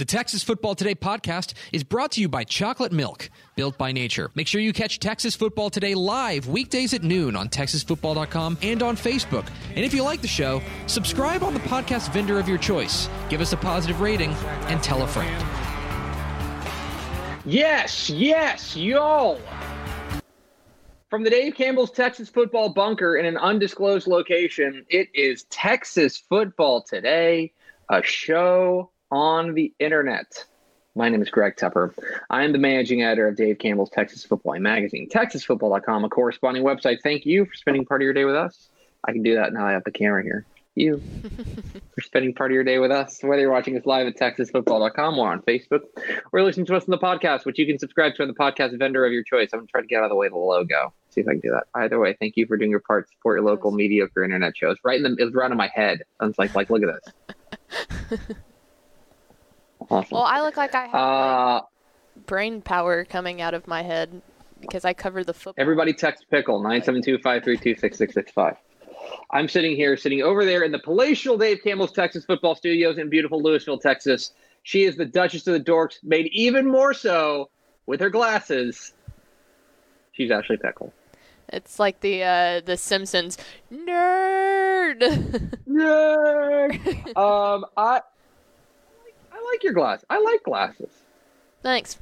The Texas Football Today podcast is brought to you by Chocolate Milk, built by nature. Make sure you catch Texas Football Today live weekdays at noon on TexasFootball.com and on Facebook. And if you like the show, subscribe on the podcast vendor of your choice. Give us a positive rating and tell a friend. Yes, yes, y'all. From the Dave Campbell's Texas Football Bunker in an undisclosed location, it is Texas Football Today, a show on the internet. My name is Greg Tepper. I am the managing editor of Dave Campbell's Texas Football magazine, texasfootball.com, a corresponding website. Thank you for spending part of your day with us. I can do that now I have the camera here. You for spending part of your day with us, whether you're watching us live at texasfootball.com or on Facebook, or listening to us on the podcast, which you can subscribe to on the podcast vendor of your choice. I'm going to try to get out of the way of the logo. See if I can do that. Either way, thank you for doing your part. Support your local mediocre internet shows. Right in the, it was right on my head. I was like, like, look at this. Awesome. Well, I look like I have Uh, like, brain power coming out of my head because I cover the football. Everybody text pickle 972-532-6665. I'm sitting here, sitting over there in the palatial Dave Campbell's Texas Football Studios in beautiful Lewisville, Texas. She is the Duchess of the Dorks, made even more so with her glasses. She's Ashley Pickle. It's like the uh, the Simpsons nerd. Nerd. um, I, I like your glass. I like glasses. Thanks.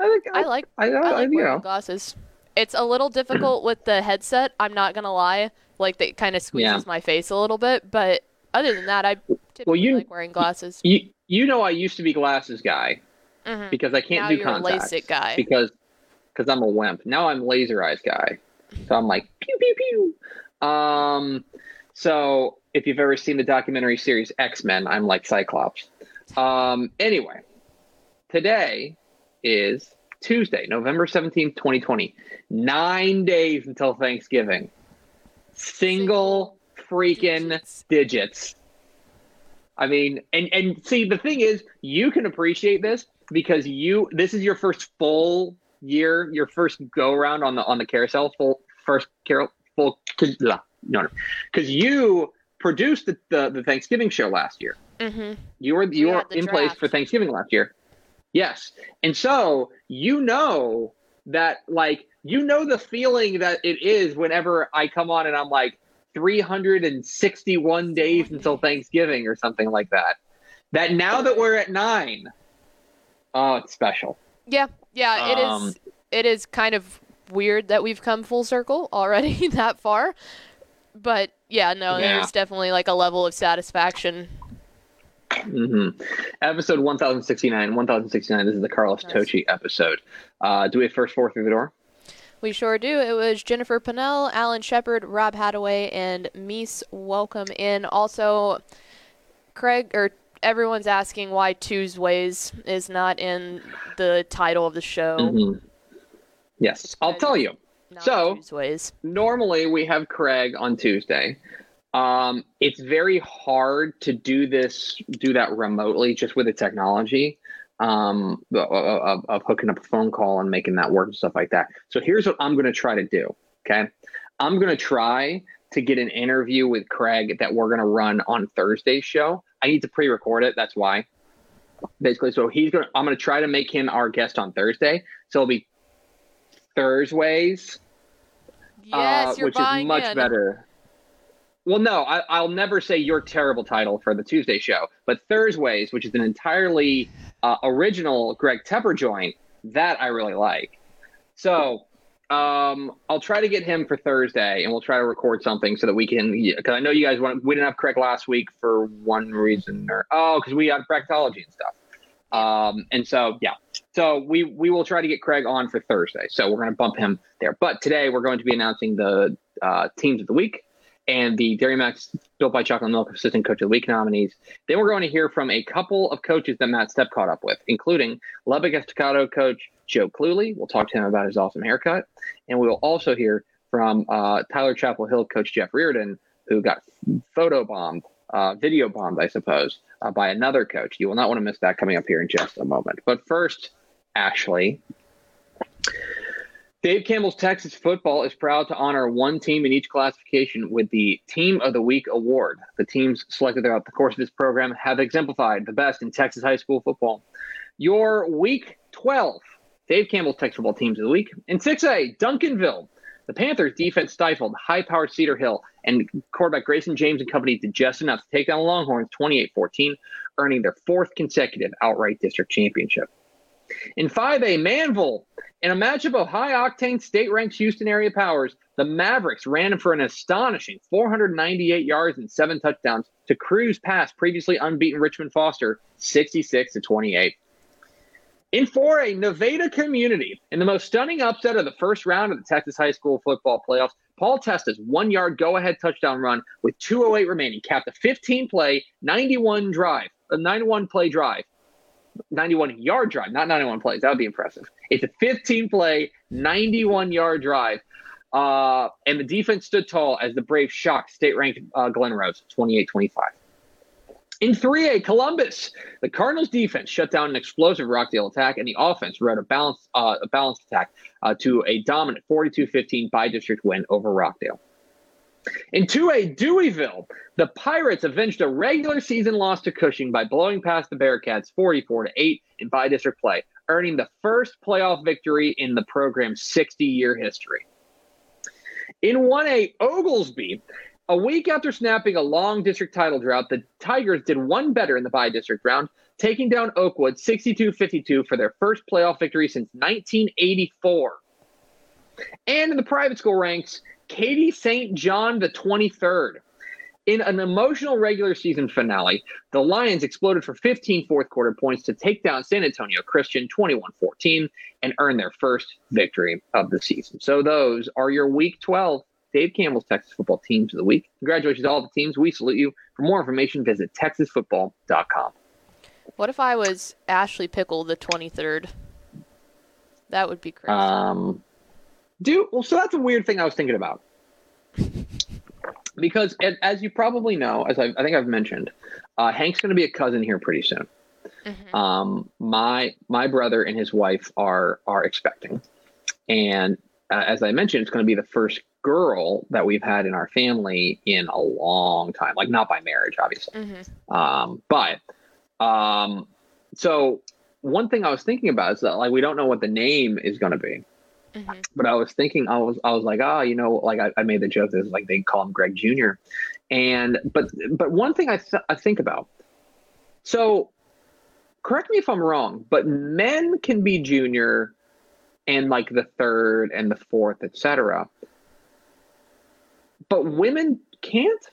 I think I like I, I, I like you wearing know. glasses. It's a little difficult with the headset. I'm not gonna lie. Like it kind of squeezes Yeah. my face a little bit, but other than that, I typically you- like wearing glasses. You you know I used to be glasses guy Mhm. because I can't Now do you're contacts LASIK guy. because because I'm a wimp. Now I'm laser eyes guy. So I'm like pew pew pew. Um so if you've ever seen the documentary series X-Men, I'm like Cyclops. Um anyway, today is Tuesday, November 17th, 2020. 9 days until Thanksgiving. Single freaking Digits. digits. I mean, and and see the thing is, you can appreciate this because you this is your first full year, your first go around on the on the carousel, full first carol full no no because you produced the, the the Thanksgiving show last year. Mhm. You were you We were in place for Thanksgiving last year. Yes. And so you know that like you know the feeling that it is whenever I come on and I'm like 361 days until Thanksgiving or something like that. That now that we're at 9 oh it's special. Yeah, yeah. It is. Um, It is kind of weird that we've come full circle already that far, but yeah, no, Yeah. there's definitely like a level of satisfaction. Hmm Episode 1069 1069 this is the Carlos Nice. Tochi episode. Uh do we have first four through the door? We sure do. It was Jennifer Pennell, Alan Shepard, Rob Hadaway, and Meese. Welcome in. Also, Craig, or everyone's asking why Tuesdays is not in the title of the show. Mhm. Yes, I'll tell you. So- Tuesdays. normally we have Craig on Tuesday. Um, it's very hard to do this, do that remotely, just with the technology um, of, of, hooking up a phone call and making that work and stuff like that. So here's what I'm going to try to do. Okay, I'm going to try to get an interview with Craig that we're going to run on Thursday's show. I need to pre-record it. That's why. Basically, so he's going. to I'm going to try to make him our guest on Thursday. So it'll be Thursdays Yes, uh, you're which is much in. better. Well, no, I, I'll never say your terrible title for the Tuesday show, but Thursdays, which is an entirely uh, original Greg Tepper joint, that I really like. So um, I'll try to get him for Thursday, and we'll try to record something so that we can. Because I know you guys want. We didn't have Craig last week for one reason or oh, because we had bracketology and stuff. Um, and so yeah, so we we will try to get Craig on for Thursday. So we're going to bump him there. But today we're going to be announcing the uh, teams of the week and the Dairy Max Built by Chocolate Milk Assistant Coach of the Week nominees. Then we're going to hear from a couple of coaches that Matt Stepp caught up with, including Lubbock Estacado coach Joe Cluley. We'll talk to him about his awesome haircut. And we will also hear from uh, Tyler Chapel Hill coach Jeff Reardon, who got photo bombed, uh, video bombed, I suppose, uh, by another coach. You will not want to miss that coming up here in just a moment. But first, Ashley. Dave Campbell's Texas football is proud to honor one team in each classification with the Team of the Week award. The teams selected throughout the course of this program have exemplified the best in Texas high school football. Your Week 12 Dave Campbell's Texas football teams of the week. In 6A, Duncanville. The Panthers defense stifled high powered Cedar Hill and quarterback Grayson James and company did just enough to take down the Longhorns 28 14, earning their fourth consecutive outright district championship. In 5A, Manvel. In a matchup of high octane state ranked Houston area powers, the Mavericks ran for an astonishing 498 yards and seven touchdowns to cruise past previously unbeaten Richmond Foster 66 to 28. In 4A, Nevada Community, in the most stunning upset of the first round of the Texas High School football playoffs, Paul Testa's one yard go ahead touchdown run with 2.08 remaining capped a 15 play, 91 drive, a 91 play drive 91 yard drive, not 91 plays. That would be impressive. It's a 15 play, 91 yard drive. Uh, and the defense stood tall as the Braves shocked state ranked uh, Glen Rose 28 25. In 3A, Columbus, the Cardinals defense shut down an explosive Rockdale attack, and the offense rode a balanced, uh, a balanced attack uh, to a dominant 42 15 by district win over Rockdale. In 2A, Deweyville, the Pirates avenged a regular season loss to Cushing by blowing past the Bearcats 44 to 8 in by district play, earning the first playoff victory in the program's 60 year history. In 1A, Oglesby, a week after snapping a long district title drought, the Tigers did one better in the by district round, taking down Oakwood 62 52 for their first playoff victory since 1984. And in the private school ranks, Katy St. John the 23rd. In an emotional regular season finale, the Lions exploded for 15 fourth quarter points to take down San Antonio Christian 21 14 and earn their first victory of the season. So, those are your week 12 Dave Campbell's Texas football teams of the week. Congratulations to all the teams. We salute you. For more information, visit texasfootball.com. What if I was Ashley Pickle the 23rd? That would be crazy. Um, do well. So that's a weird thing I was thinking about. because as you probably know, as I, I think I've mentioned, uh, Hank's going to be a cousin here pretty soon. Mm-hmm. Um, my my brother and his wife are are expecting, and uh, as I mentioned, it's going to be the first girl that we've had in our family in a long time. Like not by marriage, obviously, mm-hmm. um, but um, so one thing I was thinking about is that like we don't know what the name is going to be. Mm-hmm. But I was thinking, I was, I was like, ah, oh, you know, like I, I made the joke that like they call him Greg Jr. And but but one thing I th- I think about, so correct me if I'm wrong, but men can be junior, and like the third and the fourth, etc. But women can't.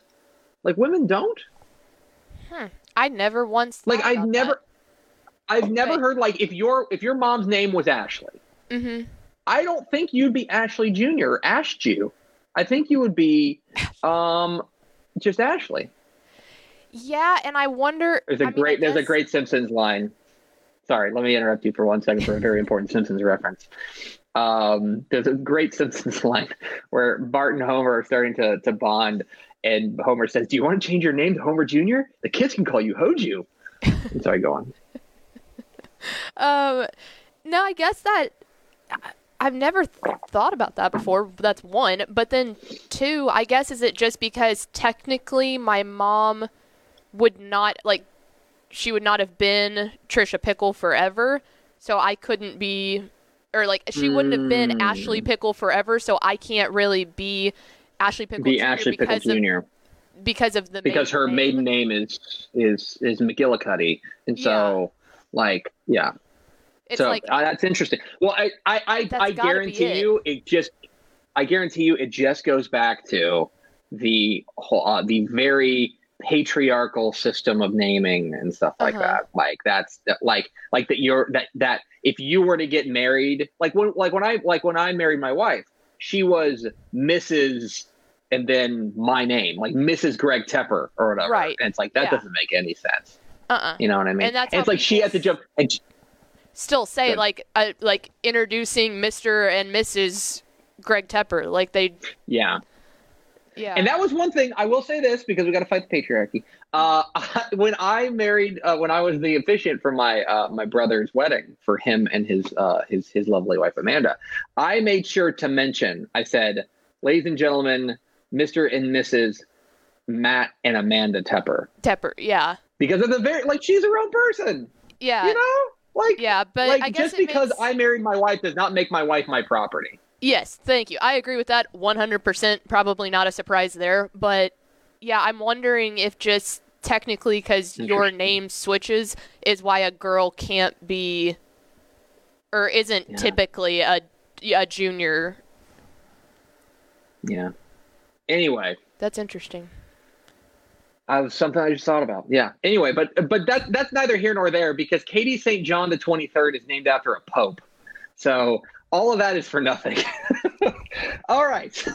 Like women don't. Hmm. I never once like I've never. That. I've okay. never heard like if your if your mom's name was Ashley. Mm-hmm I don't think you'd be Ashley Jr. or you. I think you would be um, just Ashley. Yeah, and I wonder. There's a I great mean, there's a great Simpsons line. Sorry, let me interrupt you for one second for a very important Simpsons reference. Um, there's a great Simpsons line where Bart and Homer are starting to to bond, and Homer says, "Do you want to change your name to Homer Jr.? The kids can call you Hoju." sorry, go on. Um, no, I guess that I've never th- thought about that before. That's one. But then two, I guess, is it just because technically my mom would not, like, she would not have been Trisha Pickle forever. So I couldn't be, or like, she wouldn't have been mm. Ashley Pickle forever. So I can't really be Ashley Pickle be Jr. Ashley Pickle Jr. Of, because of the because her name. maiden name is is is McGillicuddy, and so yeah. like yeah it's so like uh, that's interesting. Well, I I I, I guarantee you, it just I guarantee you, it just goes back to the whole uh, the very patriarchal system of naming and stuff like Uh-huh. that. Like that's that, like like that you're that that if you were to get married, like when like when I like when I married my wife, she was Mrs. and then my name, like Mrs. Greg Tepper or whatever. Right. And it's like that Yeah. doesn't make any sense. Uh-uh. You know what I mean? And that's it's like she had to jump and Still say Good. like uh, like introducing Mr. and Mrs. Greg Tepper. Like they yeah. yeah. And that was one thing I will say this because we got to fight the patriarchy. Uh, when I married, uh, when I was the officiant for my uh, my brother's wedding for him and his uh, his his lovely wife Amanda, I made sure to mention. I said, "Ladies and gentlemen, Mister and Mrs. Matt and Amanda Tepper," Tepper. Yeah. because at the very like she's her own person, Yeah. you know. Like, yeah, but like I guess just because makes- I married my wife does not make my wife my property. Yes, thank you. I agree with that 100%. Probably not a surprise there, but yeah, I'm wondering if just technically because your name switches is why a girl can't be or isn't Yeah. typically a a junior. Yeah. Anyway, That's interesting. Uh, something I just thought about. Yeah. Anyway, but but that that's neither here nor there because Katy St. John the 23rd is named after a pope. So all of that is for nothing. all right.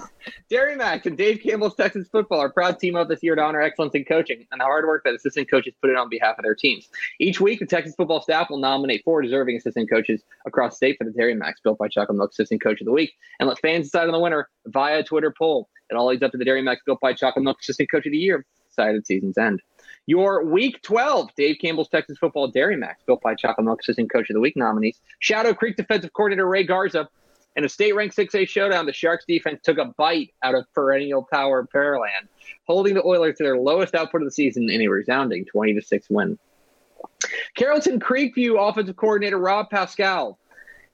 Dairy Max and Dave Campbell's Texas football are proud team up this year to honor excellence in coaching and the hard work that assistant coaches put in on behalf of their teams. Each week, the Texas football staff will nominate four deserving assistant coaches across state for the Dairy Max built by Chocolate Milk Assistant Coach of the Week and let fans decide on the winner via Twitter poll. It all leads up to the Dairy Max built by Chocolate Milk Assistant Coach of the Year at season's end. Your Week 12, Dave Campbell's Texas Football Dairy Max, built by Chocolate Milk Assistant Coach of the Week nominees. Shadow Creek defensive coordinator Ray Garza. In a state ranked 6A showdown, the Sharks defense took a bite out of perennial power Pearland, holding the Oilers to their lowest output of the season in a resounding 20 to 6 win. Carrollton Creekview offensive coordinator Rob Pascal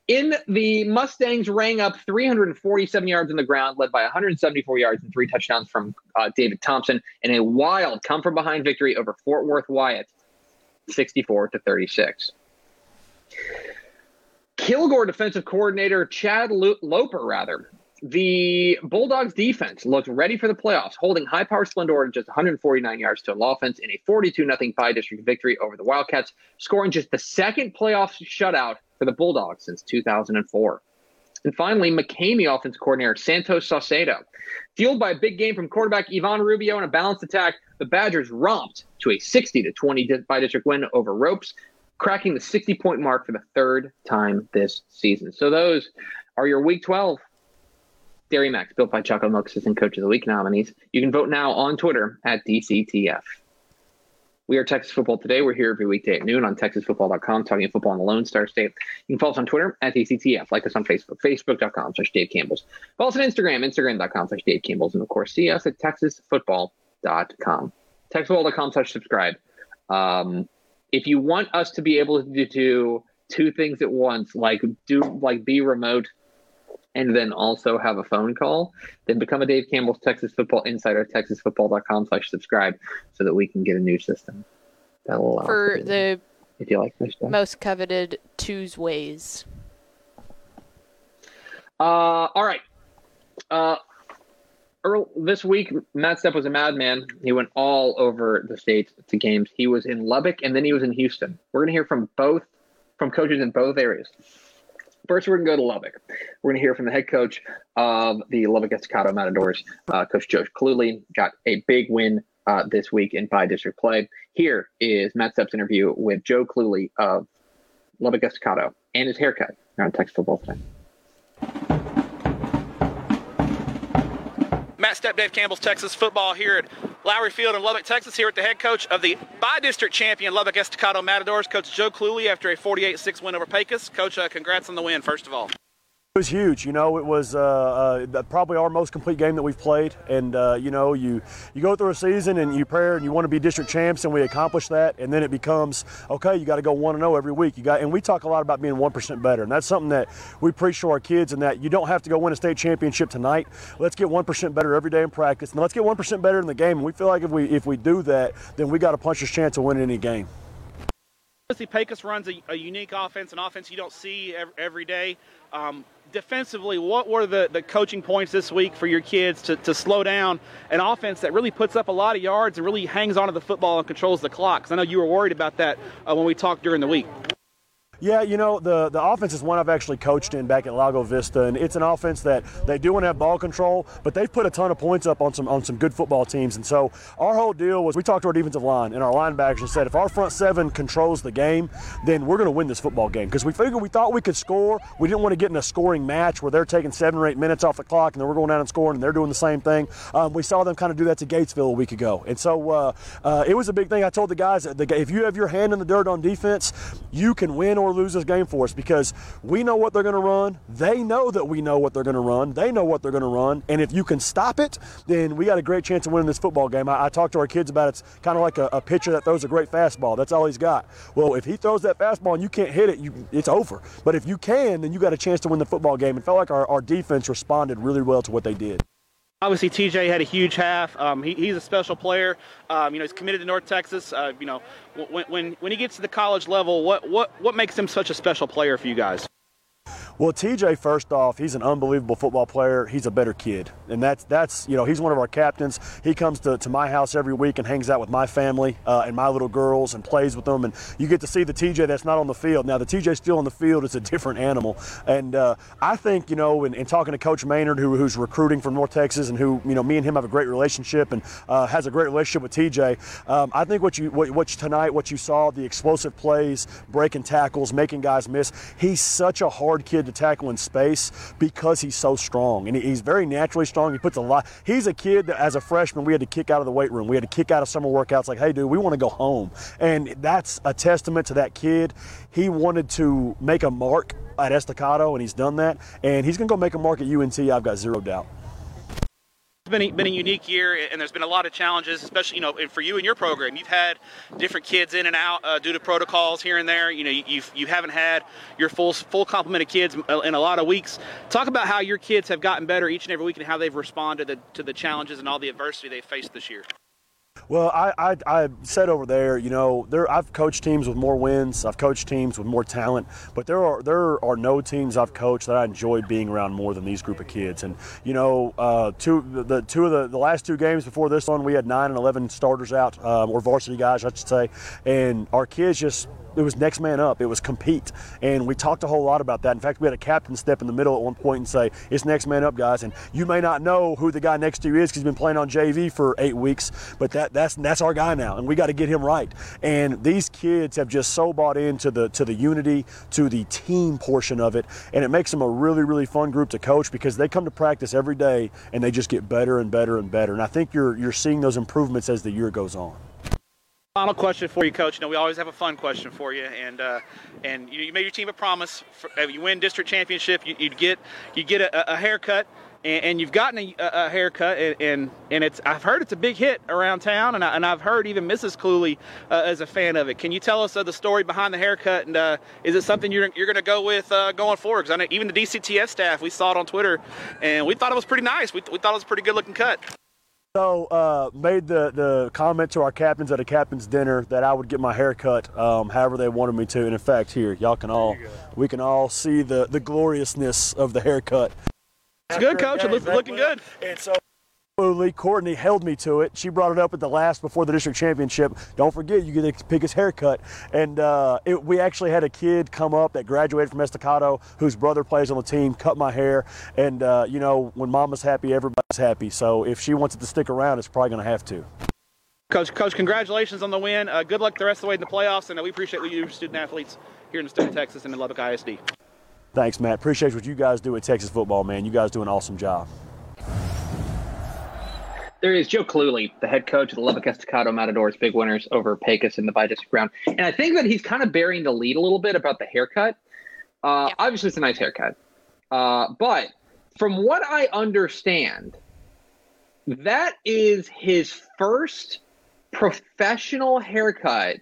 in the Mustangs rang up 347 yards on the ground, led by 174 yards and three touchdowns from uh, David Thompson in a wild come from behind victory over Fort Worth Wyatt, 64 to 36. Kilgore defensive coordinator Chad Lo- Loper, rather. The Bulldogs defense looked ready for the playoffs, holding high power Splendora to just 149 yards to offense in a 42 0 by district victory over the Wildcats, scoring just the second playoff shutout for the Bulldogs since 2004. And finally, McCamey offense coordinator Santos Saucedo. Fueled by a big game from quarterback Ivan Rubio and a balanced attack, the Badgers romped to a 60 to 20 by district win over Ropes, cracking the 60 point mark for the third time this season. So those are your Week 12 Dairy Max, built by Chocolate Milk Assistant Coach of the Week nominees. You can vote now on Twitter at DCTF. We are Texas Football Today. We're here every weekday at noon on TexasFootball.com, talking football in the Lone Star State. You can follow us on Twitter at DCTF. Like us on Facebook, Facebook.com slash Dave Campbell's. Follow us on Instagram, Instagram.com slash Dave Campbell's. And of course, see us at TexasFootball.com. TexasFootball.com slash subscribe. Um, if you want us to be able to do two things at once, like do like be remote and then also have a phone call, then become a Dave Campbell's Texas Football Insider at texasfootball.com slash subscribe so that we can get a new system. That will allow For to do that, the if you like this stuff. most coveted twos ways. Uh, all right. Uh, Earl, this week, Matt Stepp was a madman. He went all over the states to games. He was in Lubbock and then he was in Houston. We're going to hear from both, from coaches in both areas. First, we're going to go to Lubbock. We're going to hear from the head coach of the Lubbock Estacado Matadors, uh, Coach Joe Cluley. Got a big win uh, this week in by district play. Here is Matt Stepp's interview with Joe Cluley of Lubbock Estacado and his haircut here on Texas Football today. Matt Stepp, Dave Campbell's Texas football here at Lowrey Field in Lubbock, Texas, here at the head coach of the by-district champion Lubbock Estacado Matadors, Coach Joe Cluley, after a 48-6 win over Pecos. Coach, uh, congrats on the win, first of all. It was huge. You know, it was uh, uh, probably our most complete game that we've played. And uh, you know, you you go through a season and you prepare and you want to be district champs, and we accomplished that. And then it becomes okay. You got to go one and zero every week. You got, and we talk a lot about being one percent better, and that's something that we preach to our kids. And that you don't have to go win a state championship tonight. Let's get one percent better every day in practice, and let's get one percent better in the game. And we feel like if we if we do that, then we got a puncher's chance of winning any game. Obviously, Pecos runs a, a, unique offense, an offense you don't see every, every day. Um, defensively, what were the, the coaching points this week for your kids to, to slow down an offense that really puts up a lot of yards and really hangs onto the football and controls the clock? Because I know you were worried about that uh, when we talked during the week. Yeah, you know, the, the offense is one I've actually coached in back at Lago Vista, and it's an offense that they do want to have ball control, but they've put a ton of points up on some on some good football teams. And so our whole deal was we talked to our defensive line and our linebackers and said if our front seven controls the game, then we're going to win this football game because we figured we thought we could score. We didn't want to get in a scoring match where they're taking seven or eight minutes off the clock and then we're going down and scoring and they're doing the same thing. Um, we saw them kind of do that to Gatesville a week ago, and so uh, uh, it was a big thing. I told the guys that the, if you have your hand in the dirt on defense, you can win or lose this game for us because we know what they're going to run. They know that we know what they're going to run. They know what they're going to run. And if you can stop it, then we got a great chance of winning this football game. I, I talked to our kids about it. It's kind of like a, a, pitcher that throws a great fastball. That's all he's got. Well, if he throws that fastball and you can't hit it, you, it's over. But if you can, then you got a chance to win the football game. It felt like our, our defense responded really well to what they did. Obviously, TJ had a huge half. Um, he, he's a special player. Um, you know, he's committed to North Texas. Uh, you know, when, when when he gets to the college level, what what what makes him such a special player for you guys? Well, TJ, first off, he's an unbelievable football player. He's a better kid. And that's, that's you know, he's one of our captains. He comes to, to my house every week and hangs out with my family uh, and my little girls and plays with them. And you get to see the TJ that's not on the field. Now, the TJ still on the field is a different animal. And uh, I think, you know, in, in, talking to Coach Maynard, who, who's recruiting from North Texas and who, you know, me and him have a great relationship and uh, has a great relationship with TJ, um, I think what you, what, what tonight, what you saw, the explosive plays, breaking tackles, making guys miss, he's such a hard kid to tackle in space because he's so strong. And he's very naturally strong. He puts a lot. He's a kid that, as a freshman, we had to kick out of the weight room. We had to kick out of summer workouts like, hey, dude, we want to go home. And that's a testament to that kid. He wanted to make a mark at Estacado, and he's done that. And he's going to go make a mark at UNT, I've got zero doubt been a, been a unique year, and there's been a lot of challenges, especially you know for you and your program. You've had different kids in and out uh, due to protocols here and there. You know, you've you haven't had your full full complement of kids uh, in a lot of weeks. Talk about how your kids have gotten better each and every week, and how they've responded to, to the challenges and all the adversity they've faced this year. Well, I, I, I, said over there, you know, there I've coached teams with more wins. I've coached teams with more talent, but there are there are no teams I've coached that I enjoyed being around more than these group of kids. And you know, uh, two the two of the, the last two games before this one, we had nine and eleven starters out, um, or varsity guys, I should say, and our kids just it was next man up. It was compete, and we talked a whole lot about that. In fact, we had a captain step in the middle at one point and say, "It's next man up, guys." And you may not know who the guy next to you is because he's been playing on JV for eight weeks, but that that's that's our guy now, and we got to get him right. And these kids have just so bought into the to the unity, to the team portion of it, and it makes them a really really fun group to coach because they come to practice every day and they just get better and better and better. And I think you're you're seeing those improvements as the year goes on. Final question for you, Coach. You know, we always have a fun question for you, and uh, and you, you, made your team a promise. For, if you win district championship, you, would get you get a, a haircut, and, and, you've gotten a, a haircut, and, and, and it's I've heard it's a big hit around town, and, I, and I've heard even Mrs. Cooley uh, is a fan of it. Can you tell us uh, the story behind the haircut, and uh, is it something you're you're going to go with uh, going forward? Because even the DCTF staff, we saw it on Twitter, and we thought it was pretty nice. We, we thought it was a pretty good looking cut. So uh, made the, the comment to our captains at a captain's dinner that I would get my hair cut um, however they wanted me to. And in fact, here y'all can all we can all see the the gloriousness of the haircut. It's good, coach. It looks looking good. And so Courtney held me to it. She brought it up at the last before the district championship. Don't forget, you get to pick his haircut. And uh, it, we actually had a kid come up that graduated from Estacado, whose brother plays on the team, cut my hair. And, uh, you know, when mama's happy, everybody's happy. So if she wants it to stick around, it's probably going to have to. Coach, Coach, congratulations on the win. Uh, good luck the rest of the way in the playoffs, and we appreciate you student athletes here in the state of Texas and in Lubbock ISD. Thanks, Matt. Appreciate what you guys do at Texas football, man. You guys do an awesome job. There is Joe Cluley, the head coach of the Lubbock Estacado Matadors, big winners over Pecos in the bi-district round. And I think that he's kind of bearing the lead a little bit about the haircut. Uh, yeah. Obviously, it's a nice haircut. Uh, but from what I understand, that is his first professional haircut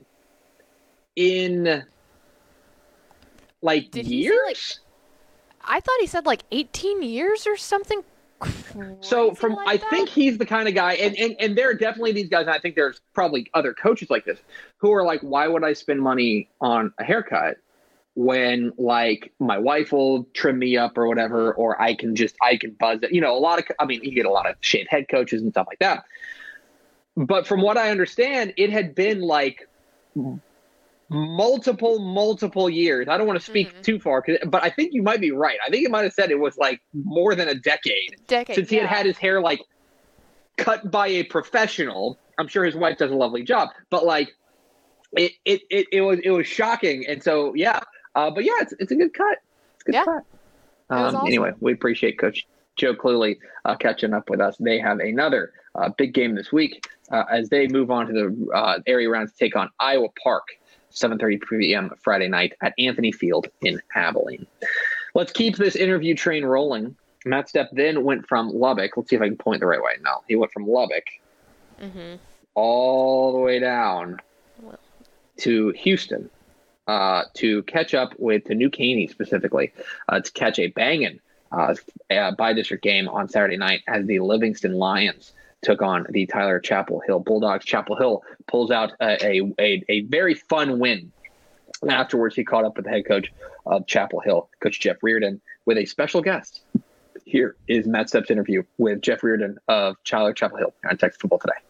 in like Did years. Like, I thought he said like 18 years or something So from like I that? think he's the kind of guy, and, and and there are definitely these guys. And I think there's probably other coaches like this who are like, why would I spend money on a haircut when like my wife will trim me up or whatever, or I can just I can buzz it. You know, a lot of I mean, you get a lot of shaved head coaches and stuff like that. But from what I understand, it had been like multiple multiple years. I don't want to speak Mhm. too far, but I think you might be right. I think it might have said it was like more than a decade decade since he had yeah. had his hair like cut by a professional. I'm sure his wife does a lovely job, but like it it it, it was it was shocking. And so yeah, uh, but yeah, it's it's a good cut. It's a good Yeah. cut. Um, awesome. Anyway, we appreciate Coach Joe Cluley uh, catching up with us. They have another uh, big game this week uh, as they move on to the uh, area rounds to take on Iowa Park. 7:30 p.m. Friday night at Anthony Field in Abilene. Let's keep this interview train rolling. Matt Stepp then went from Lubbock. Let's see if I can point the right way. No, he went from Lubbock Mhm. all the way down to Houston uh, to catch up with the New Caney specifically uh, to catch a banging uh, uh, by district game on Saturday night as the Livingston Lions took on the Tyler Chapel Hill Bulldogs. Chapel Hill pulls out a, a, a, very fun win. Afterwards, he caught up with the head coach of Chapel Hill, Coach Jeff Reardon, with a special guest. Here is Matt Stepp's interview with Jeff Reardon of Tyler Chapel Hill on Texas Football Today.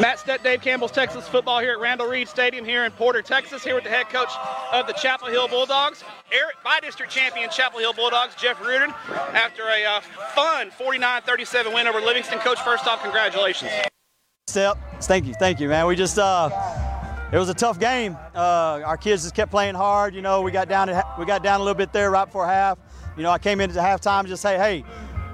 Matt Stepp, Dave Campbell's Texas football here at Randall Reed Stadium here in Porter, Texas, here with the head coach of the Chapel Hill Bulldogs, Eric by district champion Chapel Hill Bulldogs, Jeff Reardon, after a uh, fun 49-37 win over Livingston. Coach, first off, congratulations. Stepp. Thank you, thank you, man. We just uh, it was a tough game. Uh, our kids just kept playing hard. You know, we got down we got down a little bit there right before half. You know, I came into at halftime just say, hey,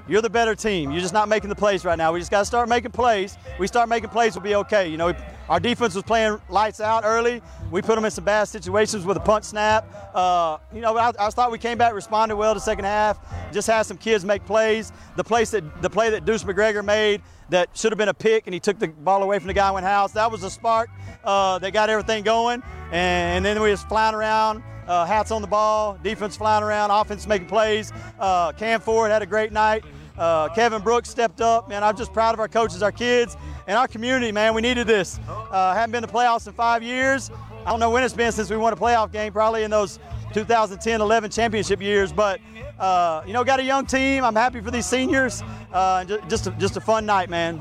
you're the better team. You're just not making the plays right now. We just got to start making plays. We start making plays, we'll be okay. You know, our defense was playing lights out early. We put them in some bad situations with a punt snap. Uh, you know, I, I thought we came back, responded well the second half. Just had some kids make plays. The place that the play that Deuce McGregor made that should have been a pick, and he took the ball away from the guy went house. That was a spark. Uh, they got everything going, and, and then we was flying around. Uh, hats on the ball, defense flying around, offense making plays. Uh, Cam Ford had a great night. Uh, Kevin Brooks stepped up. Man, I'm just proud of our coaches, our kids, and our community. Man, we needed this. Uh, haven't been to playoffs in five years. I don't know when it's been since we won a playoff game. Probably in those 2010-11 championship years. But uh, you know, got a young team. I'm happy for these seniors. Uh, ju- just a, just a fun night, man.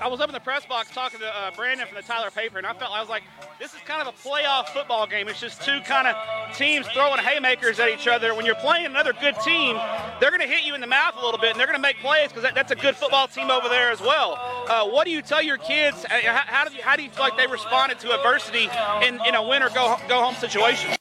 I was up in the press box talking to uh, Brandon from the Tyler paper, and I felt I was like, this is kind of a playoff football game. It's just two kind of teams throwing haymakers at each other. When you're playing another good team, they're going to hit you in the mouth a little bit, and they're going to make plays because that, that's a good football team over there as well. Uh, what do you tell your kids? Uh, How, how, do you, how do you feel like they responded to adversity in, in a win or go go home situation?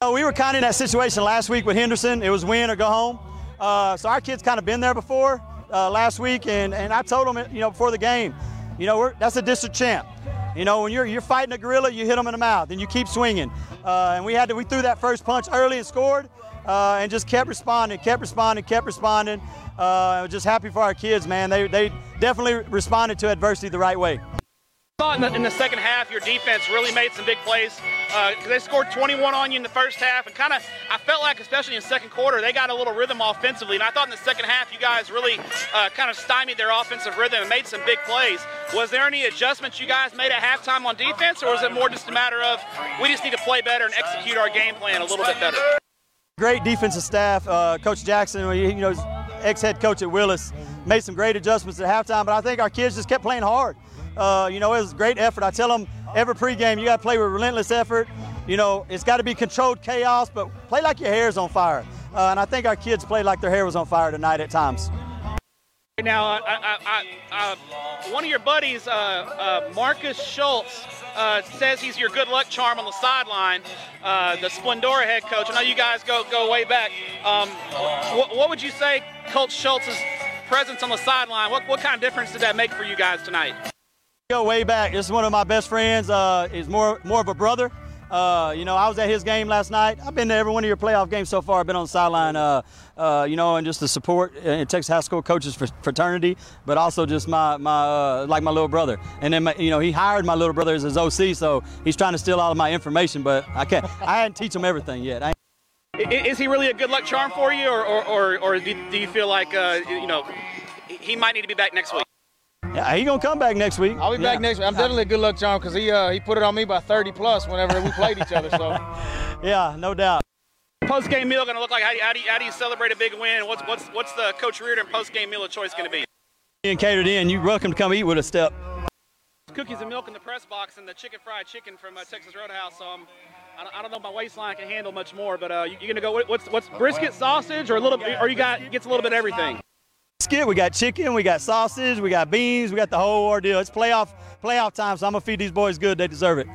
Uh, we were kind of in that situation last week with Henderson. It was win or go home. Uh, so our kids kind of been there before uh, last week, and, and I told them, you know, before the game, you know, that's a district champ. You know, when you're you're fighting a gorilla, you hit them in the mouth, and you keep swinging. Uh, and we had to we threw that first punch early and scored, uh, and just kept responding, kept responding, kept responding. Uh, I was just happy for our kids, man. They they definitely responded to adversity the right way. Thought in the, in the second half your defense really made some big plays because they scored 21 on you in the first half and kind of I felt like especially in the second quarter they got a little rhythm offensively and I thought in the second half you guys really uh, kind of stymied their offensive rhythm and made some big plays. Was there any adjustments you guys made at halftime on defense or was it more just a matter of we just need to play better and execute our game plan a little bit better? Great defensive staff. Uh, Coach Jackson, you know, ex-head coach at Willis, made some great adjustments at halftime. But I think our kids just kept playing hard. Uh, you know, it was a great effort. I tell them every pregame, you got to play with relentless effort. You know, it's got to be controlled chaos, but play like your hair's on fire. Uh, and I think our kids played like their hair was on fire tonight at times. Right Now, I, I, I, uh, one of your buddies, uh, uh, Marcus Schultz, uh, says he's your good luck charm on the sideline. The Splendora head coach. I know you guys go go way back. Um, what, what would you say, Coach Schultz's presence on the sideline? What what kind of difference did that make for you guys tonight? Go way back. This is one of my best friends. Uh, is more more of a brother. Uh, you know, I was at his game last night. I've been to every one of your playoff games so far. I've been on the sideline, uh, uh, you know, and just the support in Texas High School coaches fraternity, but also just my my uh, like my little brother. And then my, you know he hired my little brother as his OC, so he's trying to steal all of my information, but I can't. I hadn't teach him everything yet. Is he really a good luck charm for you, or or, or, or do you feel like uh, you know he might need to be back next week? Yeah, he gonna come back next week. I'll be yeah. back next week. I'm definitely a good luck charm because he uh, he put it on me by 30 plus whenever we played each other. So yeah, no doubt. Post game meal going to look like? How do, you, how, do you, how do you celebrate a big win? What's what's what's the Coach Reardon post game meal of choice going to be? And catered in. You welcome to come eat with us, Stepp. Cookies and milk in the press box and the chicken fried chicken from uh, Texas Roadhouse. So I'm, I don't, I don't know if my waistline can handle much more, but uh, you, are gonna go. What's what's brisket sausage or a little, or you got gets a little bit of everything. Brisket. We got chicken. We got sausage. We got beans. We got the whole ordeal. It's playoff playoff time, so I'm gonna feed these boys good. They deserve it.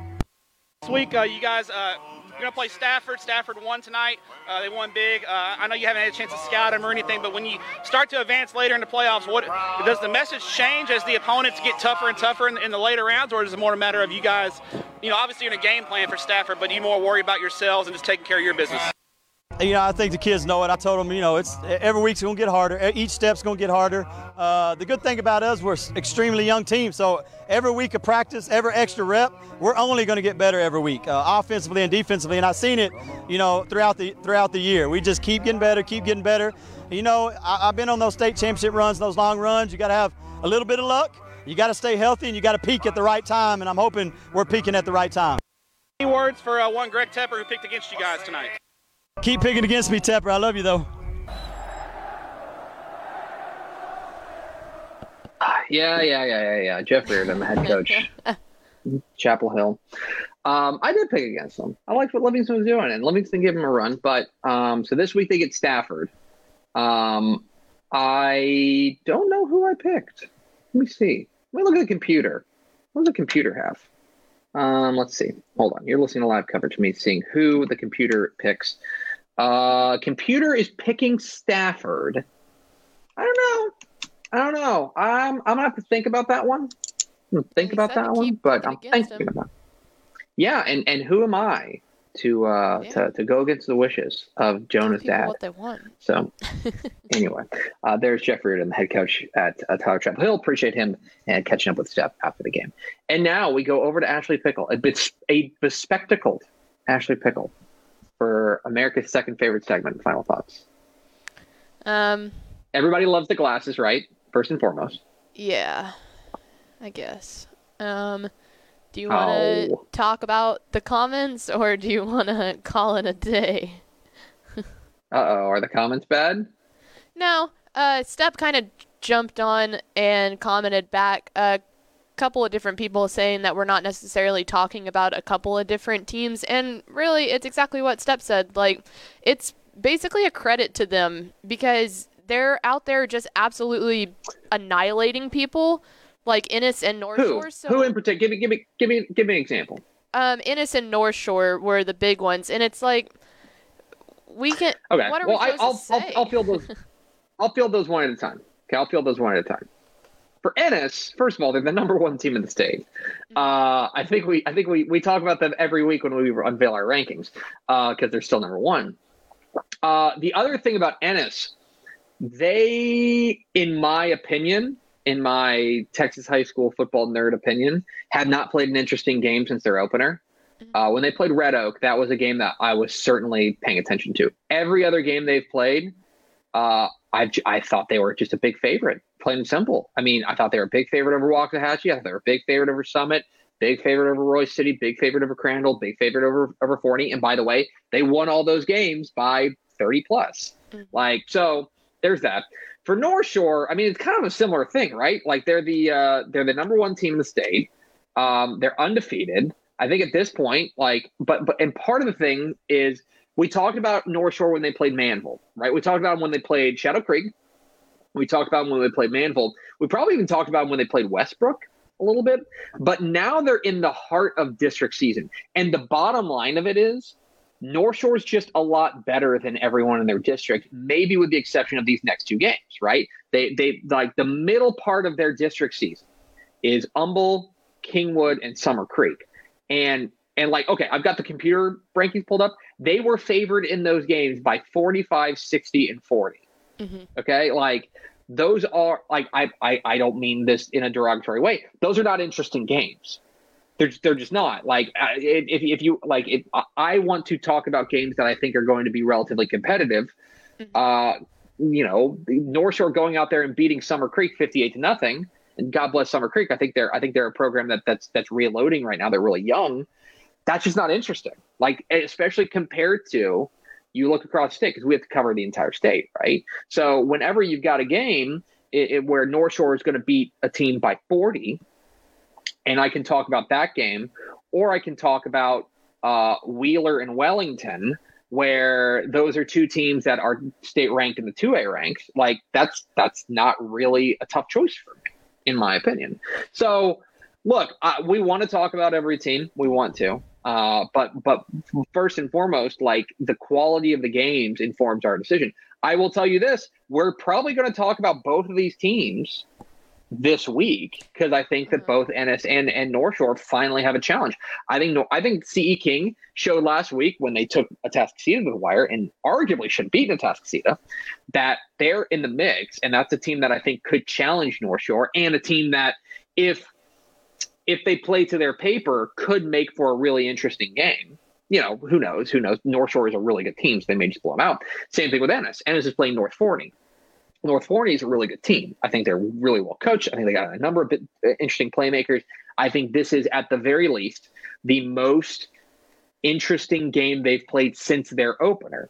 This week, uh, you guys. Uh, you're going to play Stafford. Stafford won tonight. Uh, they won big. Uh, I know you haven't had a chance to scout them or anything, but when you start to advance later in the playoffs, what does the message change as the opponents get tougher and tougher in, in the later rounds, or is it more a matter of you guys, you know, obviously you're in a game plan for Stafford, but you more worry about yourselves and just taking care of your business? You know, I think the kids know it. I told them, you know, it's every week's going to get harder. Each step's going to get harder. Uh, the good thing about us, we're extremely young team. So every week of practice, every extra rep, we're only going to get better every week, uh, offensively and defensively. And I've seen it, you know, throughout the throughout the year. We just keep getting better, keep getting better. You know, I, have been on those state championship runs, those long runs. You got to have a little bit of luck. You got to stay healthy, and you got to peak at the right time. And I'm hoping we're peaking at the right time. Any words for uh, one Greg Tepper who picked against you guys tonight? Keep picking against me, Tepper. I love you, though. Yeah, yeah, yeah, yeah, yeah. Jeff Reardon, the head coach, Chapel Hill. Um, I did pick against them. I liked what Livingston was doing, and Livingston gave them a run. But um, so this week they get Stafford. Um, I don't know who I picked. Let me see. Let me look at the computer. What does the computer have? Um, let's see. Hold on. You're listening to live coverage to me seeing who the computer picks. Uh, computer is picking Stafford. I don't know. I don't know. I'm I'm gonna have to think about that one. Think about that one, but I'm thinking him. about. Yeah, and and who am I to uh yeah. to, to go against the wishes of Jonah's dad? What they want. So anyway, uh, there's Jeff Reardon, the head coach at uh, Tyler Chapel Hill. Appreciate him and catching up with Stepp after the game. And now we go over to Ashley Pickle, a bit a bespectacled Ashley Pickle for America's second favorite segment. Final thoughts. Um. Everybody loves the glasses, right? first and foremost. Yeah, I guess. Um, do you want to oh. talk about the comments or do you want to call it a day? uh oh, are the comments bad? No. Uh, Stepp kind of jumped on and commented back a couple of different people saying that we're not necessarily talking about a couple of different teams, and really, it's exactly what Stepp said. Like, it's basically a credit to them because they're out there just absolutely annihilating people, like Ennis and North Who? Shore. So, Who in particular? Give me, give me, give me, give me an example. Um, Ennis and North Shore were the big ones, and it's like we can. Okay. What are well, we I, will I'll, I'll field those. I'll field those one at a time. Okay, I'll field those one at a time. For Ennis, first of all, they're the number one team in the state. Uh, I think we, I think we, we talk about them every week when we unveil our rankings because uh, they're still number one. Uh, the other thing about Ennis they, in my opinion, in my Texas high school football nerd opinion, have not played an interesting game since their opener. Uh, when they played Red Oak, that was a game that I was certainly paying attention to. Every other game they've played, uh, I I thought they were just a big favorite, plain and simple. I mean, I thought they were a big favorite over Waxahachie. I thought they were a big favorite over Summit, big favorite over Royse City, big favorite over Crandall, big favorite over over Forney. And by the way, they won all those games by 30 plus. Mm-hmm. Like so, there's that. For North Shore, I mean, it's kind of a similar thing, right? Like they're the uh, they're the number one team in the state. Um, they're undefeated. I think at this point, like, but but and part of the thing is we talked about North Shore when they played Manvel, right? We talked about when they played Shadow Creek. We talked about them when they played Manvel. We probably even talked about them when they played Westbrook a little bit. But now they're in the heart of district season, and the bottom line of it is North Shore's just a lot better than everyone in their district, maybe with the exception of these next two games, right? They they like the middle part of their district season is Humble, Kingwood, and Summer Creek. And and like, okay, I've got the computer rankings pulled up. They were favored in those games by 45, 60, and 40. Mm-hmm. Okay. Like those are like I, I I don't mean this in a derogatory way. Those are not interesting games They're just, they're just not like if if you like if I want to talk about games that I think are going to be relatively competitive. Mm-hmm. Uh, you know, North Shore going out there and beating Summer Creek fifty-eight to nothing, and God bless Summer Creek. I think they're I think they're a program that that's that's reloading right now. They're really young. That's just not interesting. Like especially compared to you look across the state because we have to cover the entire state, right? So whenever you've got a game it, it, where North Shore is going to beat a team by forty and I can talk about that game, or I can talk about uh, Wheeler and Wellington, where those are two teams that are state ranked in the two A ranks. Like that's that's not really a tough choice for me, in my opinion. So, look, uh, we want to talk about every team. We want to. Uh, but but first and foremost, like the quality of the games informs our decision. I will tell you this: we're probably going to talk about both of these teams this week because I think that both Ennis and, and North Shore finally have a challenge. I think I think CE King showed last week when they took a Atascocita to the wire and arguably should beat Atascocita that they're in the mix and that's a team that I think could challenge North Shore and a team that if if they play to their paper could make for a really interesting game. You know, who knows? Who knows? North Shore is a really good team, so they may just blow them out. Same thing with Ennis. Ennis is playing North Forney. North Forney is a really good team. I think they're really well coached. I think they got a number of bit, uh, interesting playmakers. I think this is, at the very least, the most interesting game they've played since their opener.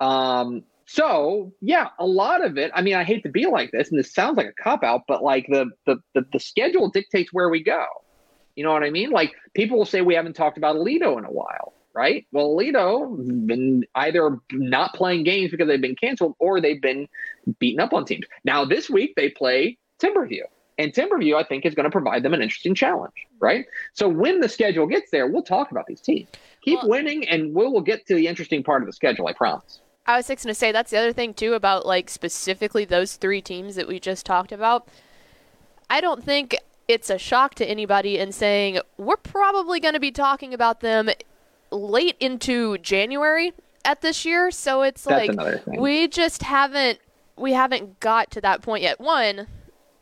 Um, so yeah, a lot of it. I mean, I hate to be like this, and this sounds like a cop out, but like the, the the the schedule dictates where we go. You know what I mean? Like people will say we haven't talked about Aledo in a while right? Well, Aledo been either not playing games because they've been canceled or they've been beaten up on teams. Now this week they play Timberview. And Timberview, I think, is going to provide them an interesting challenge, right? So when the schedule gets there, we'll talk about these teams. Keep well, winning, and we'll, we'll get to the interesting part of the schedule. I promise. I was going to say that's the other thing too about like specifically those three teams that we just talked about. I don't think it's a shock to anybody in saying we're probably going to be talking about them late into January at this year, so it's That's like we just haven't we haven't got to that point yet. One,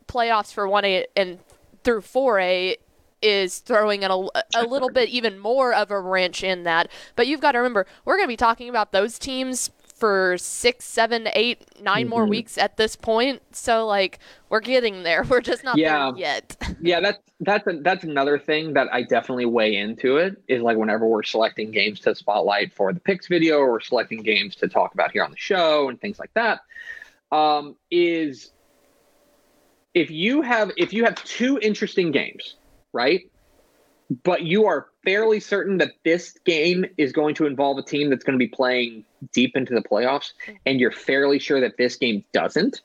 playoffs for 1A and through 4A is throwing in a, a little bit even more of a wrench in that. But you've got to remember, we're going to be talking about those teams for six, seven, eight, nine mm-hmm. more weeks at this point. So like we're getting there. We're just not yeah. there yet. yeah, that's that's a, that's another thing that I definitely weigh into it is like whenever we're selecting games to spotlight for the picks video or selecting games to talk about here on the show and things like that. Um, is if you have if you have two interesting games, right? But you are fairly certain that this game is going to involve a team that's going to be playing deep into the playoffs, and you're fairly sure that this game doesn't,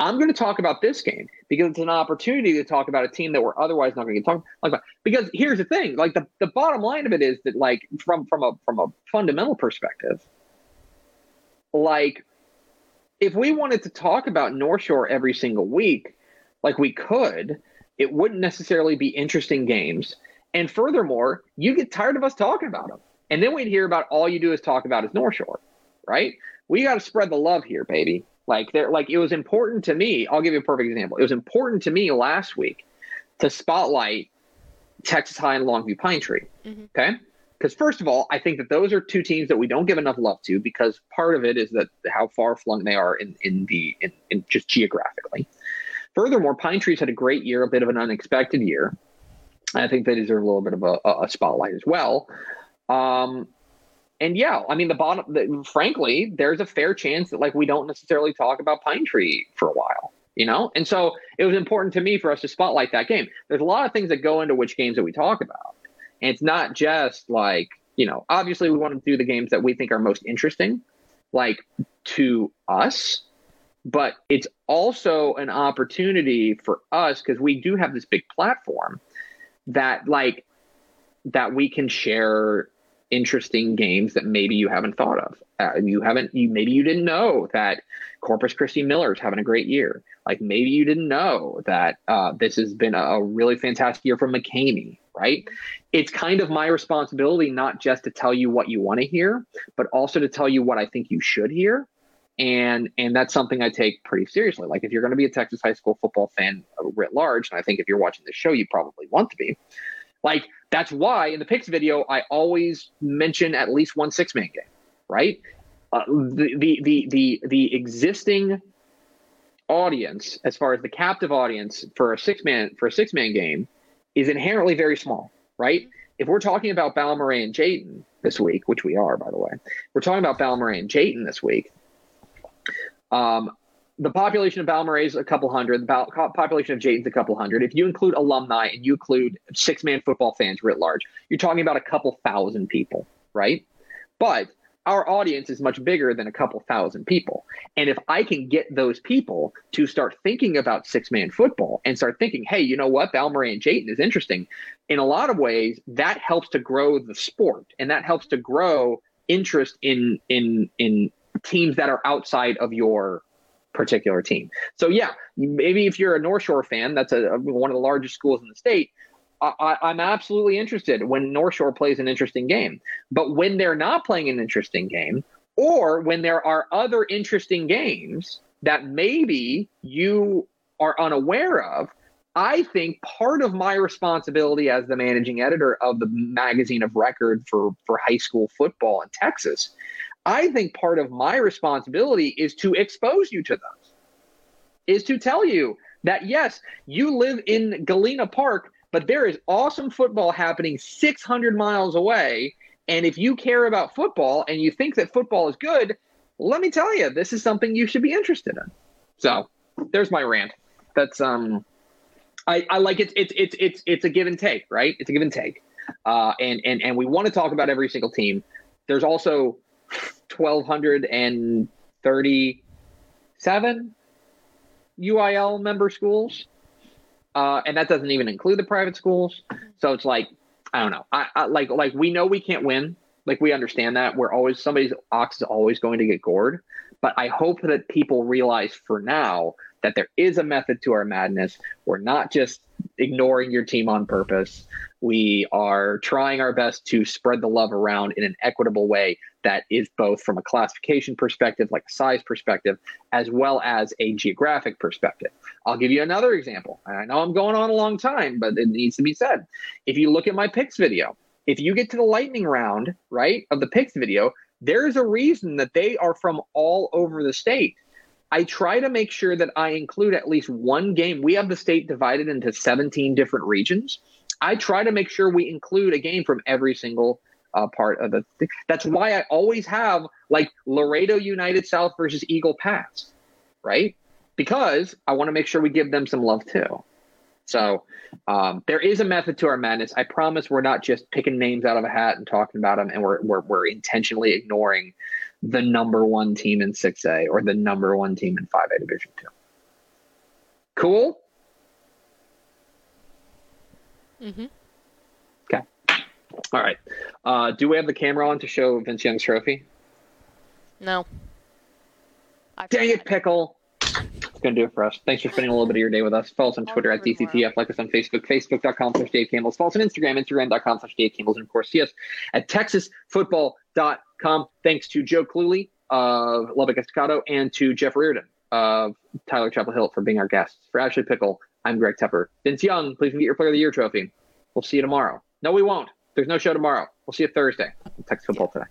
I'm going to talk about this game because it's an opportunity to talk about a team that we're otherwise not going to get talk about. Because here's the thing: like the, the bottom line of it is that, like from from a from a fundamental perspective, like if we wanted to talk about North Shore every single week, like we could, it wouldn't necessarily be interesting games. And furthermore, you get tired of us talking about them. And then we'd hear about all you do is talk about is North Shore, right? We got to spread the love here, baby. Like there, like it was important to me. I'll give you a perfect example. It was important to me last week to spotlight Texas High and Longview Pine Tree. Mm-hmm. Okay. Because first of all, I think that those are two teams that we don't give enough love to because part of it is that how far flung they are in in the in, in just geographically. Furthermore, Pine Tree's had a great year, a bit of an unexpected year. I think they deserve a little bit of a, a spotlight as well. Um, and yeah, I mean the bottom. The, frankly, there's a fair chance that like we don't necessarily talk about Pine Tree for a while, you know. And so it was important to me for us to spotlight that game. There's a lot of things that go into which games that we talk about, and it's not just like you know. Obviously, we want to do the games that we think are most interesting, like to us. But it's also an opportunity for us because we do have this big platform that like that we can share interesting games that maybe you haven't thought of. Uh, you haven't, you maybe you didn't know that Corpus Christi Miller is having a great year. Like maybe you didn't know that uh, this has been a, really fantastic year for McCamey. Right? It's kind of my responsibility not just to tell you what you want to hear, but also to tell you what I think you should hear. And and that's something I take pretty seriously. Like if you're going to be a Texas high school football fan writ large, and I think if you're watching this show, you probably want to be Like that's why in the picks video I always mention at least one six man game, right? Uh, the, the the the the existing audience, as far as the captive audience for a six man for a six man game, is inherently very small, right? If we're talking about Balmorhea and Jayton this week, which we are, by the way, we're talking about Balmorhea and Jayton this week. Um, the population of Balmorhea is a couple hundred. The population of Jayton's a couple hundred. If you include alumni and you include six man football fans writ large, you're talking about a couple thousand people, right? But our audience is much bigger than a couple thousand people. And if I can get those people to start thinking about six man football and start thinking, hey, you know what? Balmorhea and Jayton is interesting. In a lot of ways, that helps to grow the sport and that helps to grow interest in in in teams that are outside of your particular team. So yeah, maybe if you're a North Shore fan, that's a, one of the largest schools in the state. I, am absolutely interested when North Shore plays an interesting game. But when they're not playing an interesting game, or when there are other interesting games that maybe you are unaware of, I think part of my responsibility as the managing editor of the magazine of record for, for high school football in Texas I think part of my responsibility is to expose you to those, is to tell you that yes, you live in Galena Park, but there is awesome football happening 600 miles away. And if you care about football and you think that football is good, let me tell you, this is something you should be interested in. So there's my rant. That's um, I, I like it. It's it's it's it's a give and take, right? It's a give and take, uh, and and and we want to talk about every single team. There's also 1,237 UIL member schools. Uh, and that doesn't even include the private schools. So it's like, I don't know. I, I, like like we know we can't win. Like we understand that. We're always somebody's ox is always going to get gored. But I hope that people realize for now that there is a method to our madness. We're not just ignoring your team on purpose. We are trying our best to spread the love around in an equitable way that is both from a classification perspective, like a size perspective, as well as a geographic perspective. I'll give you another example. I know I'm going on a long time, but it needs to be said. If you look at my picks video, if you get to the lightning round, right, of the picks video, there's a reason that they are from all over the state. I try to make sure that I include at least one game. We have the state divided into 17 different regions. I try to make sure we include a game from every single uh, part of the. Thing. That's why I always have like Laredo United South versus Eagle Pass, right? Because I want to make sure we give them some love too. So um, there is a method to our madness. I promise we're not just picking names out of a hat and talking about them, and we're we're, we're intentionally ignoring the number one team in 6A or the number one team in 5A Division 2. Cool? Mm-hmm. Okay. All right. Uh, do we have the camera on to show Vince Young's trophy? No. I Dang it, Pickle. Going to do it for us. Thanks for spending a little bit of your day with us. Follow us on Twitter at DCTF. Like us on Facebook, facebook.com slash Dave Campbell. Follow us on Instagram, instagram.com slash Dave Campbell. And of course, see us at texasfootball.com. Thanks to Joe Cluley of Lubbock Estacado and to Jeff Reardon of Tyler Chapel Hill for being our guests. For Ashley Pickle, I'm Greg Tepper. Vince Young, please get your Player of the Year trophy. We'll see you tomorrow. No, we won't. There's no show tomorrow. We'll see you Thursday. Texas football today.